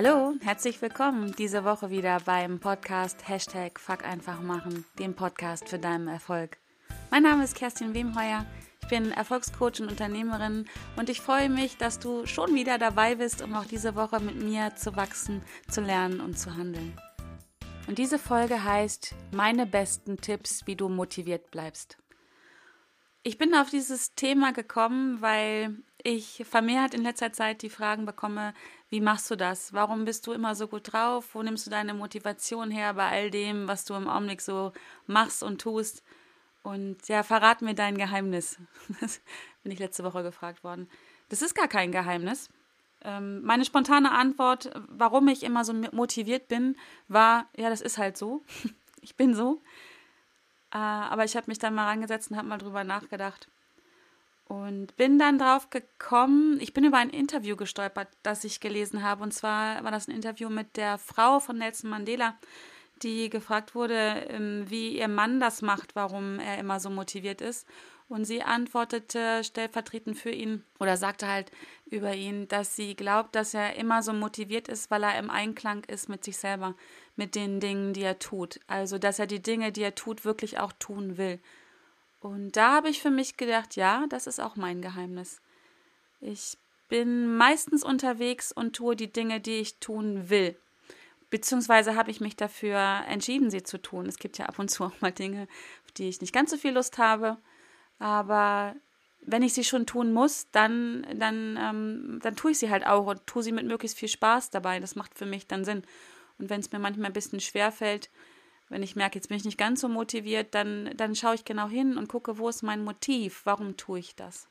Hallo, herzlich willkommen diese Woche wieder beim Podcast Hashtag Fuck einfach machen, dem Podcast für deinen Erfolg. Mein Name ist Kerstin Wemheuer, ich bin Erfolgscoach und Unternehmerin und ich freue mich, dass du schon wieder dabei bist, um auch diese Woche mit mir zu wachsen, zu lernen und zu handeln. Und diese Folge heißt Meine besten Tipps, wie du motiviert bleibst. Ich bin auf dieses Thema gekommen, weil ich vermehrt in letzter Zeit die Fragen bekomme, wie machst du das? Warum bist du immer so gut drauf? Wo nimmst du deine Motivation her bei all dem, was du im Augenblick so machst und tust? Und ja, verrat mir dein Geheimnis. Das bin ich letzte Woche gefragt worden. Das ist gar kein Geheimnis. Ähm, meine spontane Antwort, warum ich immer so motiviert bin, war, ja, das ist halt so. ich bin so. Äh, aber ich habe mich dann mal rangesetzt und habe mal drüber nachgedacht und bin dann drauf gekommen, ich bin über ein Interview gestolpert, das ich gelesen habe. Und zwar war das ein Interview mit der Frau von Nelson Mandela, die gefragt wurde, ähm, wie ihr Mann das macht, warum er immer so motiviert ist. Und sie antwortete stellvertretend für ihn oder sagte halt über ihn, dass sie glaubt, dass er immer so motiviert ist, weil er im Einklang ist mit sich selber, mit den Dingen, die er tut. Also, dass er die Dinge, die er tut, wirklich auch tun will. Und da habe ich für mich gedacht, ja, das ist auch mein Geheimnis. Ich bin meistens unterwegs und tue die Dinge, die ich tun will. Beziehungsweise habe ich mich dafür entschieden, sie zu tun. Es gibt ja ab und zu auch mal Dinge, auf die ich nicht ganz so viel Lust habe. Aber wenn ich sie schon tun muss, dann, dann, ähm, dann tue ich sie halt auch und tue sie mit möglichst viel Spaß dabei. Das macht für mich dann Sinn. Und wenn es mir manchmal ein bisschen schwer fällt, wenn ich merke, jetzt bin ich nicht ganz so motiviert, dann, dann schaue ich genau hin und gucke, wo ist mein Motiv, warum tue ich das.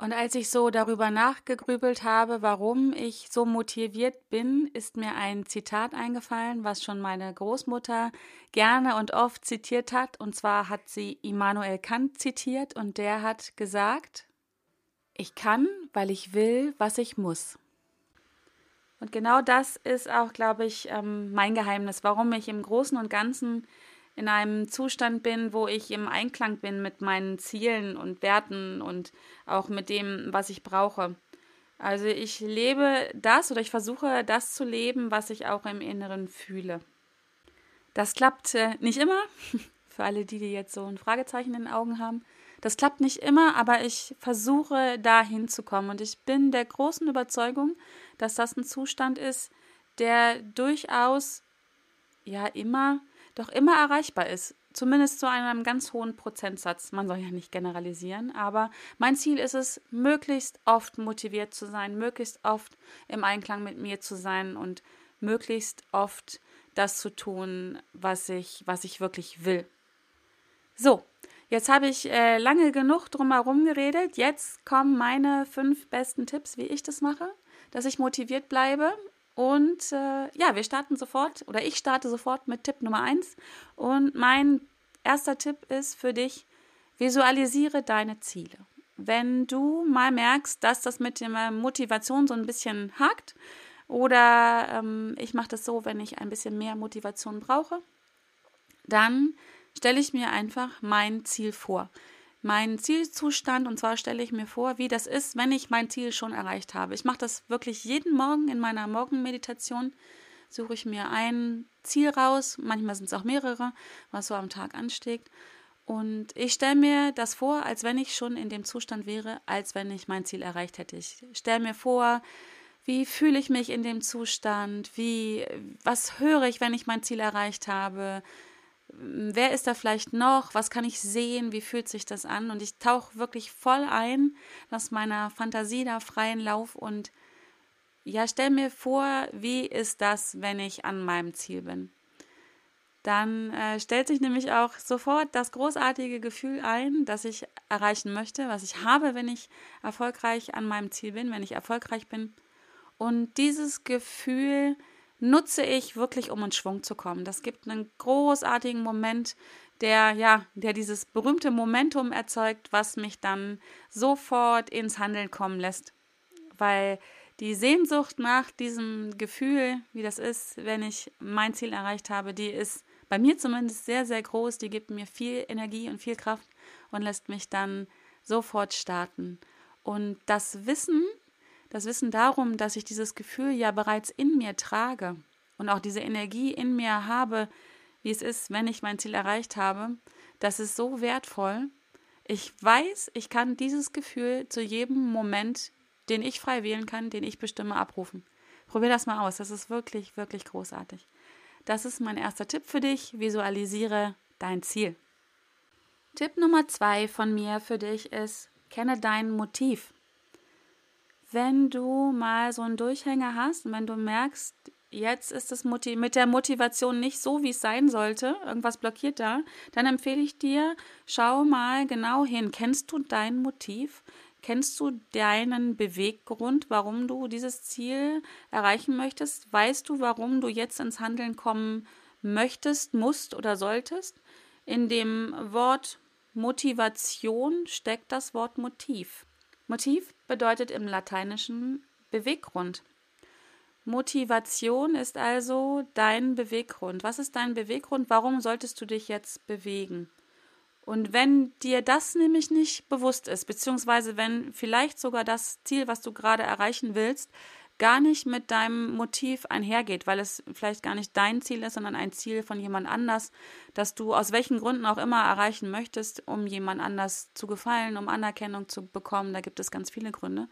Und als ich so darüber nachgegrübelt habe, warum ich so motiviert bin, ist mir ein Zitat eingefallen, was schon meine Großmutter gerne und oft zitiert hat. Und zwar hat sie Immanuel Kant zitiert und der hat gesagt, ich kann, weil ich will, was ich muss. Und genau das ist auch, glaube ich, ähm, mein Geheimnis, warum ich im Großen und Ganzen in einem Zustand bin, wo ich im Einklang bin mit meinen Zielen und Werten und auch mit dem, was ich brauche. Also ich lebe das oder ich versuche das zu leben, was ich auch im Inneren fühle. Das klappt äh, nicht immer, für alle die, die jetzt so ein Fragezeichen in den Augen haben. Das klappt nicht immer, aber ich versuche da hinzukommen und ich bin der großen Überzeugung, dass das ein Zustand ist, der durchaus ja immer, doch immer erreichbar ist. Zumindest zu einem ganz hohen Prozentsatz. Man soll ja nicht generalisieren, aber mein Ziel ist es, möglichst oft motiviert zu sein, möglichst oft im Einklang mit mir zu sein und möglichst oft das zu tun, was ich, was ich wirklich will. So, Jetzt habe ich äh, lange genug drumherum geredet. Jetzt kommen meine fünf besten Tipps, wie ich das mache, dass ich motiviert bleibe. Und äh, ja, wir starten sofort, oder ich starte sofort mit Tipp Nummer eins. Und mein erster Tipp ist für dich, visualisiere deine Ziele. Wenn du mal merkst, dass das mit der Motivation so ein bisschen hakt, oder ähm, ich mache das so, wenn ich ein bisschen mehr Motivation brauche, dann stelle ich mir einfach mein Ziel vor. Mein Zielzustand und zwar stelle ich mir vor, wie das ist, wenn ich mein Ziel schon erreicht habe. Ich mache das wirklich jeden Morgen in meiner Morgenmeditation. Suche ich mir ein Ziel raus, manchmal sind es auch mehrere, was so am Tag ansteht. Und ich stelle mir das vor, als wenn ich schon in dem Zustand wäre, als wenn ich mein Ziel erreicht hätte. Ich stelle mir vor, wie fühle ich mich in dem Zustand? Wie, was höre ich, wenn ich mein Ziel erreicht habe? Wer ist da vielleicht noch, was kann ich sehen, wie fühlt sich das an und ich tauche wirklich voll ein, lasse meiner Fantasie da freien Lauf und ja, stell mir vor, wie ist das, wenn ich an meinem Ziel bin. Dann äh, stellt sich nämlich auch sofort das großartige Gefühl ein, das ich erreichen möchte, was ich habe, wenn ich erfolgreich an meinem Ziel bin, wenn ich erfolgreich bin. Und dieses Gefühl nutze ich wirklich, um in Schwung zu kommen. Das gibt einen großartigen Moment, der ja, der dieses berühmte Momentum erzeugt, was mich dann sofort ins Handeln kommen lässt, weil die Sehnsucht nach diesem Gefühl, wie das ist, wenn ich mein Ziel erreicht habe, die ist bei mir zumindest sehr, sehr groß. Die gibt mir viel Energie und viel Kraft und lässt mich dann sofort starten. Und das Wissen, Das Wissen darum, dass ich dieses Gefühl ja bereits in mir trage und auch diese Energie in mir habe, wie es ist, wenn ich mein Ziel erreicht habe, das ist so wertvoll. Ich weiß, ich kann dieses Gefühl zu jedem Moment, den ich frei wählen kann, den ich bestimme, abrufen. Probier das mal aus. Das ist wirklich, wirklich großartig. Das ist mein erster Tipp für dich. Visualisiere dein Ziel. Tipp Nummer zwei von mir für dich ist, kenne dein Motiv. Wenn du mal so einen Durchhänger hast und wenn du merkst, jetzt ist es mit der Motivation nicht so, wie es sein sollte, irgendwas blockiert da, dann empfehle ich dir, schau mal genau hin. Kennst du dein Motiv? Kennst du deinen Beweggrund, warum du dieses Ziel erreichen möchtest? Weißt du, warum du jetzt ins Handeln kommen möchtest, musst oder solltest? In dem Wort Motivation steckt das Wort Motiv. Motiv bedeutet im Lateinischen Beweggrund. Motivation ist also dein Beweggrund. Was ist dein Beweggrund? Warum solltest du dich jetzt bewegen? Und wenn dir das nämlich nicht bewusst ist, beziehungsweise wenn vielleicht sogar das Ziel, was du gerade erreichen willst, gar nicht mit deinem Motiv einhergeht, weil es vielleicht gar nicht dein Ziel ist, sondern ein Ziel von jemand anders, das du aus welchen Gründen auch immer erreichen möchtest, um jemand anders zu gefallen, um Anerkennung zu bekommen, da gibt es ganz viele Gründe.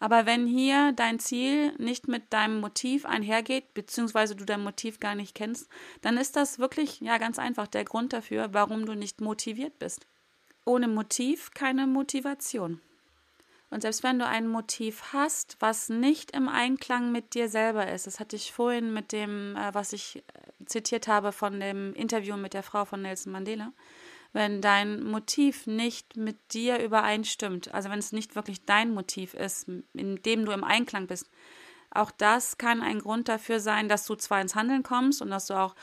Aber wenn hier dein Ziel nicht mit deinem Motiv einhergeht, beziehungsweise du dein Motiv gar nicht kennst, dann ist das wirklich, ja, ganz einfach der Grund dafür, warum du nicht motiviert bist. Ohne Motiv keine Motivation. Und selbst wenn du ein Motiv hast, was nicht im Einklang mit dir selber ist, das hatte ich vorhin mit dem, äh, was ich äh, zitiert habe von dem Interview mit der Frau von Nelson Mandela, wenn dein Motiv nicht mit dir übereinstimmt, also wenn es nicht wirklich dein Motiv ist, in dem du im Einklang bist, auch das kann ein Grund dafür sein, dass du zwar ins Handeln kommst und dass du auch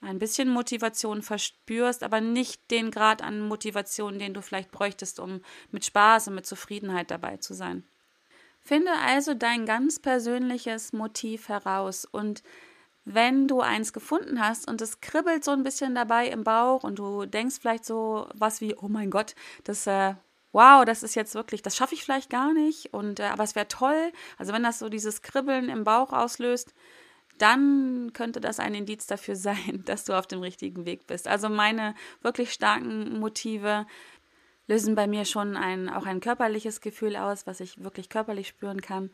ein bisschen Motivation verspürst, aber nicht den Grad an Motivation, den du vielleicht bräuchtest, um mit Spaß und mit Zufriedenheit dabei zu sein. Finde also dein ganz persönliches Motiv heraus und wenn du eins gefunden hast und es kribbelt so ein bisschen dabei im Bauch und du denkst vielleicht so was wie, oh mein Gott, das, äh, wow, das ist jetzt wirklich, das schaffe ich vielleicht gar nicht und, äh, aber es wäre toll. Also wenn das so dieses Kribbeln im Bauch auslöst, dann könnte das ein Indiz dafür sein, dass du auf dem richtigen Weg bist. Also meine wirklich starken Motive lösen bei mir schon ein, auch ein körperliches Gefühl aus, was ich wirklich körperlich spüren kann.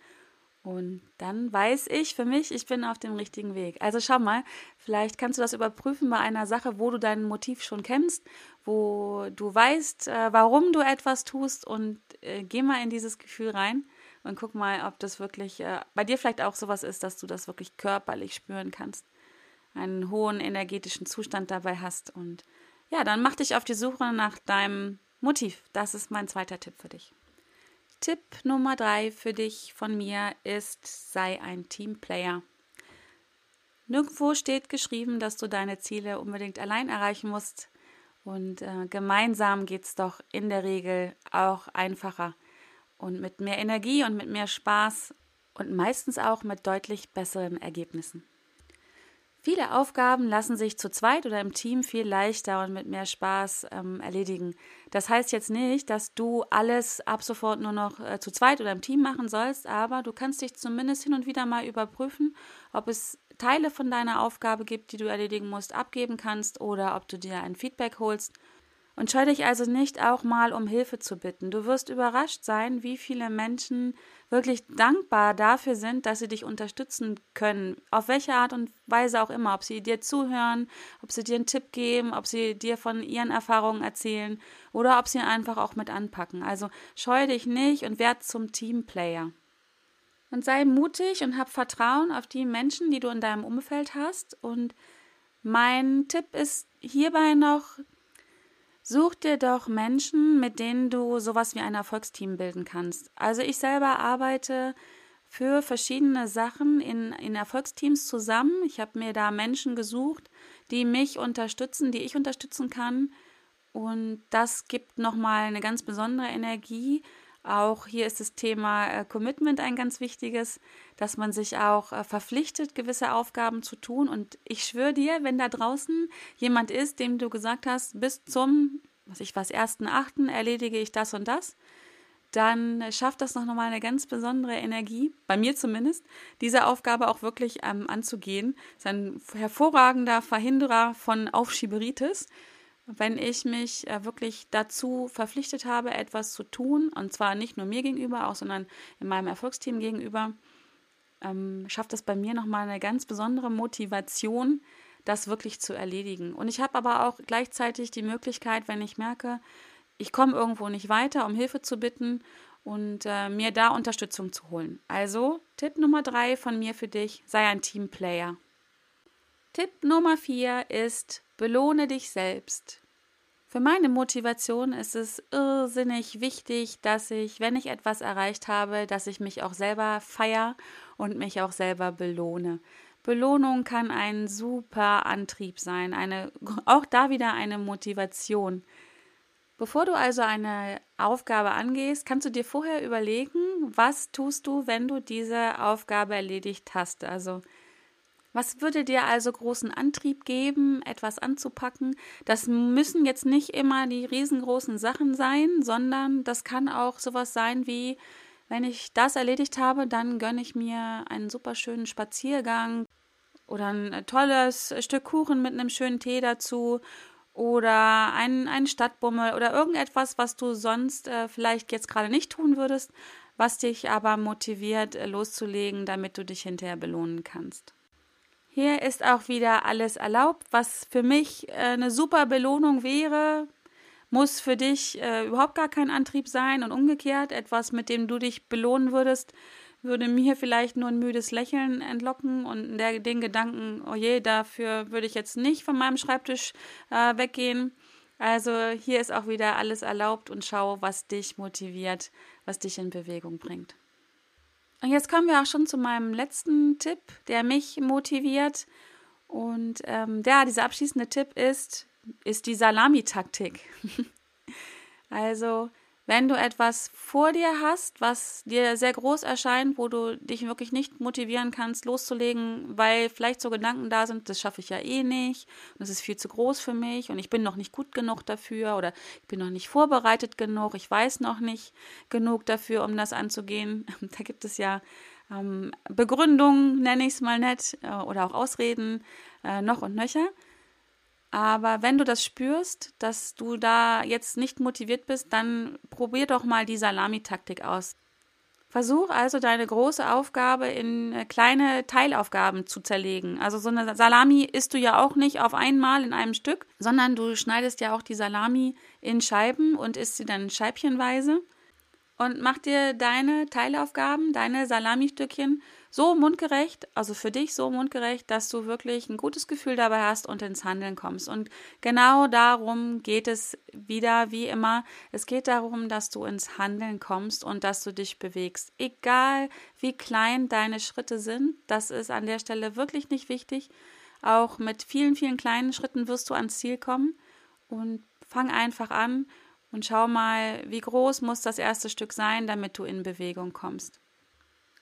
Und dann weiß ich für mich, ich bin auf dem richtigen Weg. Also schau mal, vielleicht kannst du das überprüfen bei einer Sache, wo du dein Motiv schon kennst, wo du weißt, äh, warum du etwas tust und äh, geh mal in dieses Gefühl rein und guck mal, ob das wirklich äh, bei dir vielleicht auch sowas ist, dass du das wirklich körperlich spüren kannst, einen hohen energetischen Zustand dabei hast und ja, dann mach dich auf die Suche nach deinem Motiv. Das ist mein zweiter Tipp für dich. Tipp Nummer drei für dich von mir ist, sei ein Teamplayer. Nirgendwo steht geschrieben, dass du deine Ziele unbedingt allein erreichen musst. Und äh, gemeinsam geht es doch in der Regel auch einfacher und mit mehr Energie und mit mehr Spaß und meistens auch mit deutlich besseren Ergebnissen. Viele Aufgaben lassen sich zu zweit oder im Team viel leichter und mit mehr Spaß ähm, erledigen. Das heißt jetzt nicht, dass du alles ab sofort nur noch äh, zu zweit oder im Team machen sollst, aber du kannst dich zumindest hin und wieder mal überprüfen, ob es Teile von deiner Aufgabe gibt, die du erledigen musst, abgeben kannst oder ob du dir ein Feedback holst und scheu dich also nicht auch mal um Hilfe zu bitten. Du wirst überrascht sein, wie viele Menschen wirklich dankbar dafür sind, dass sie dich unterstützen können. Auf welche Art und Weise auch immer. Ob sie dir zuhören, ob sie dir einen Tipp geben, ob sie dir von ihren Erfahrungen erzählen oder ob sie einfach auch mit anpacken. Also scheu dich nicht und werd zum Teamplayer. Und sei mutig und hab Vertrauen auf die Menschen, die du in deinem Umfeld hast. Und mein Tipp ist hierbei noch, Such dir doch Menschen, mit denen du sowas wie ein Erfolgsteam bilden kannst. Also ich selber arbeite für verschiedene Sachen in, in Erfolgsteams zusammen. Ich habe mir da Menschen gesucht, die mich unterstützen, die ich unterstützen kann. Und das gibt nochmal eine ganz besondere Energie. Auch hier ist das Thema äh, Commitment ein ganz wichtiges, dass man sich auch äh, verpflichtet, gewisse Aufgaben zu tun. Und ich schwöre dir, wenn da draußen jemand ist, dem du gesagt hast, bis zum, was ich was, ersten Achten erledige ich das und das, dann schafft das noch mal eine ganz besondere Energie, bei mir zumindest, diese Aufgabe auch wirklich ähm, anzugehen. Das ist ein hervorragender Verhinderer von Aufschieberitis, wenn ich mich äh, wirklich dazu verpflichtet habe, etwas zu tun, und zwar nicht nur mir gegenüber, auch sondern in meinem Erfolgsteam gegenüber, ähm, schafft das bei mir noch mal eine ganz besondere Motivation, das wirklich zu erledigen. Und ich habe aber auch gleichzeitig die Möglichkeit, wenn ich merke, ich komme irgendwo nicht weiter, um Hilfe zu bitten und äh, mir da Unterstützung zu holen. Also Tipp Nummer drei von mir für dich, sei ein Teamplayer. Tipp Nummer vier ist, belohne dich selbst. Für meine Motivation ist es irrsinnig wichtig, dass ich, wenn ich etwas erreicht habe, dass ich mich auch selber feier und mich auch selber belohne. Belohnung kann ein super Antrieb sein, eine, auch da wieder eine Motivation. Bevor du also eine Aufgabe angehst, kannst du dir vorher überlegen, was tust du, wenn du diese Aufgabe erledigt hast. Also was würde dir also großen Antrieb geben, etwas anzupacken? Das müssen jetzt nicht immer die riesengroßen Sachen sein, sondern das kann auch sowas sein wie, wenn ich das erledigt habe, dann gönne ich mir einen super schönen Spaziergang oder ein tolles Stück Kuchen mit einem schönen Tee dazu oder ein, ein Stadtbummel oder irgendetwas, was du sonst äh, vielleicht jetzt gerade nicht tun würdest, was dich aber motiviert äh, loszulegen, damit du dich hinterher belohnen kannst. Hier ist auch wieder alles erlaubt, was für mich äh, eine super Belohnung wäre, muss für dich äh, überhaupt gar kein Antrieb sein und umgekehrt etwas, mit dem du dich belohnen würdest, würde mir vielleicht nur ein müdes Lächeln entlocken und der, den Gedanken, oh je, dafür würde ich jetzt nicht von meinem Schreibtisch äh, weggehen. Also hier ist auch wieder alles erlaubt und schau, was dich motiviert, was dich in Bewegung bringt. Und jetzt kommen wir auch schon zu meinem letzten Tipp, der mich motiviert. Und ähm, ja, dieser abschließende Tipp ist, ist die Salamitaktik. also wenn du etwas vor dir hast, was dir sehr groß erscheint, wo du dich wirklich nicht motivieren kannst, loszulegen, weil vielleicht so Gedanken da sind, das schaffe ich ja eh nicht und das ist viel zu groß für mich und ich bin noch nicht gut genug dafür oder ich bin noch nicht vorbereitet genug, ich weiß noch nicht genug dafür, um das anzugehen. Da gibt es ja ähm, Begründungen, nenne ich es mal nett, äh, oder auch Ausreden äh, noch und nöcher. Aber wenn du das spürst, dass du da jetzt nicht motiviert bist, dann probier doch mal die Salamitaktik aus. Versuch also deine große Aufgabe in äh, kleine Teilaufgaben zu zerlegen. Also so eine Salami isst du ja auch nicht auf einmal in einem Stück, sondern du schneidest ja auch die Salami in Scheiben und isst sie dann scheibchenweise. Und mach dir deine Teilaufgaben, deine Salamistückchen so mundgerecht, also für dich so mundgerecht, dass du wirklich ein gutes Gefühl dabei hast und ins Handeln kommst. Und genau darum geht es wieder, wie immer. Es geht darum, dass du ins Handeln kommst und dass du dich bewegst. Egal wie klein deine Schritte sind, das ist an der Stelle wirklich nicht wichtig. Auch mit vielen, vielen kleinen Schritten wirst du ans Ziel kommen. Und fang einfach an und schau mal, wie groß muss das erste Stück sein, damit du in Bewegung kommst.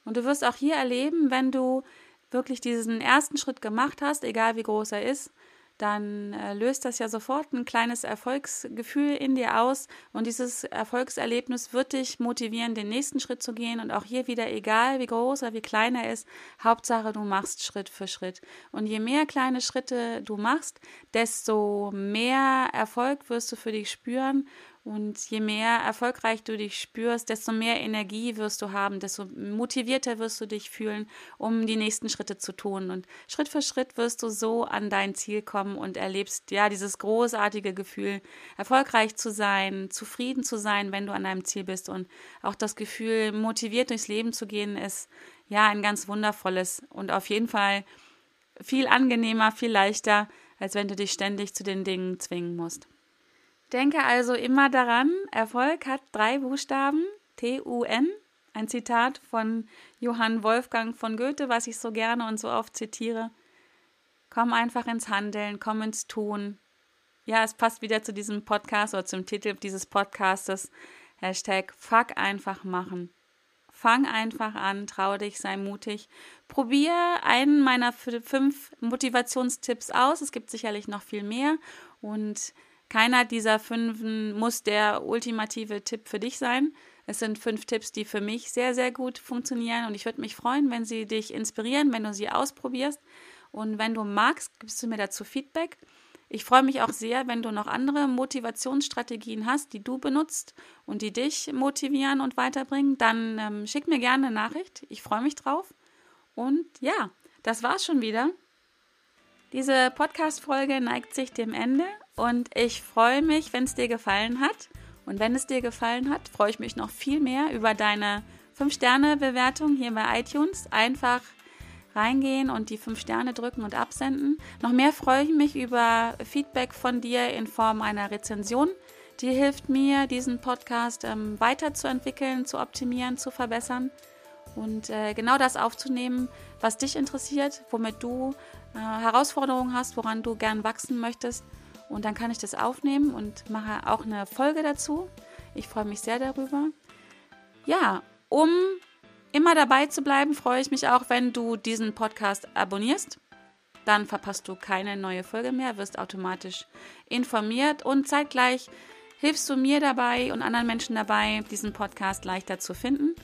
Und du wirst auch hier erleben, wenn du wirklich diesen ersten Schritt gemacht hast, egal wie groß er ist, dann äh, löst das ja sofort ein kleines Erfolgsgefühl in dir aus. Und dieses Erfolgserlebnis wird dich motivieren, den nächsten Schritt zu gehen. Und auch hier wieder egal wie groß oder wie klein er ist, Hauptsache du machst Schritt für Schritt. Und je mehr kleine Schritte du machst, desto mehr Erfolg wirst du für dich spüren und je mehr erfolgreich du dich spürst, desto mehr Energie wirst du haben, desto motivierter wirst du dich fühlen, um die nächsten Schritte zu tun. Und Schritt für Schritt wirst du so an dein Ziel kommen und erlebst ja dieses großartige Gefühl, erfolgreich zu sein, zufrieden zu sein, wenn du an deinem Ziel bist. Und auch das Gefühl, motiviert durchs Leben zu gehen, ist ja ein ganz wundervolles und auf jeden Fall viel angenehmer, viel leichter, als wenn du dich ständig zu den Dingen zwingen musst. Denke also immer daran, Erfolg hat drei Buchstaben, T-U-N, ein Zitat von Johann Wolfgang von Goethe, was ich so gerne und so oft zitiere. Komm einfach ins Handeln, komm ins Tun. Ja, es passt wieder zu diesem Podcast oder zum Titel dieses Podcastes. Hashtag Fuck einfach machen. Fang einfach an, trau dich, sei mutig. Probier einen meiner fünf Motivationstipps aus. Es gibt sicherlich noch viel mehr. Und Keiner dieser fünf muss der ultimative Tipp für dich sein. Es sind fünf Tipps, die für mich sehr, sehr gut funktionieren und ich würde mich freuen, wenn sie dich inspirieren, wenn du sie ausprobierst und wenn du magst, gibst du mir dazu Feedback. Ich freue mich auch sehr, wenn du noch andere Motivationsstrategien hast, die du benutzt und die dich motivieren und weiterbringen. Dann ähm, schick mir gerne eine Nachricht. Ich freue mich drauf. Und ja, das war's schon wieder. Diese Podcast-Folge neigt sich dem Ende und ich freue mich, wenn es dir gefallen hat. Und wenn es dir gefallen hat, freue ich mich noch viel mehr über deine 5-Sterne-Bewertung hier bei iTunes. Einfach reingehen und die fünf Sterne drücken und absenden. Noch mehr freue ich mich über Feedback von dir in Form einer Rezension. Die hilft mir, diesen Podcast ähm, weiterzuentwickeln, zu optimieren, zu verbessern und äh, genau das aufzunehmen, was dich interessiert, womit du äh, Herausforderungen hast, woran du gern wachsen möchtest. Und dann kann ich das aufnehmen und mache auch eine Folge dazu. Ich freue mich sehr darüber. Ja, um immer dabei zu bleiben, freue ich mich auch, wenn du diesen Podcast abonnierst. Dann verpasst du keine neue Folge mehr, wirst automatisch informiert und zeitgleich hilfst du mir dabei und anderen Menschen dabei, diesen Podcast leichter zu finden.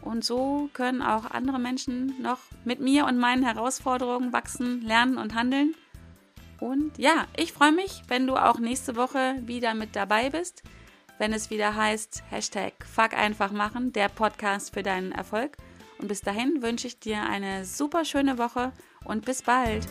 Und so können auch andere Menschen noch mit mir und meinen Herausforderungen wachsen, lernen und handeln. Und ja, ich freue mich, wenn du auch nächste Woche wieder mit dabei bist wenn es wieder heißt, Hashtag Fuck einfach machen, der Podcast für deinen Erfolg. Und bis dahin wünsche ich dir eine super schöne Woche und bis bald.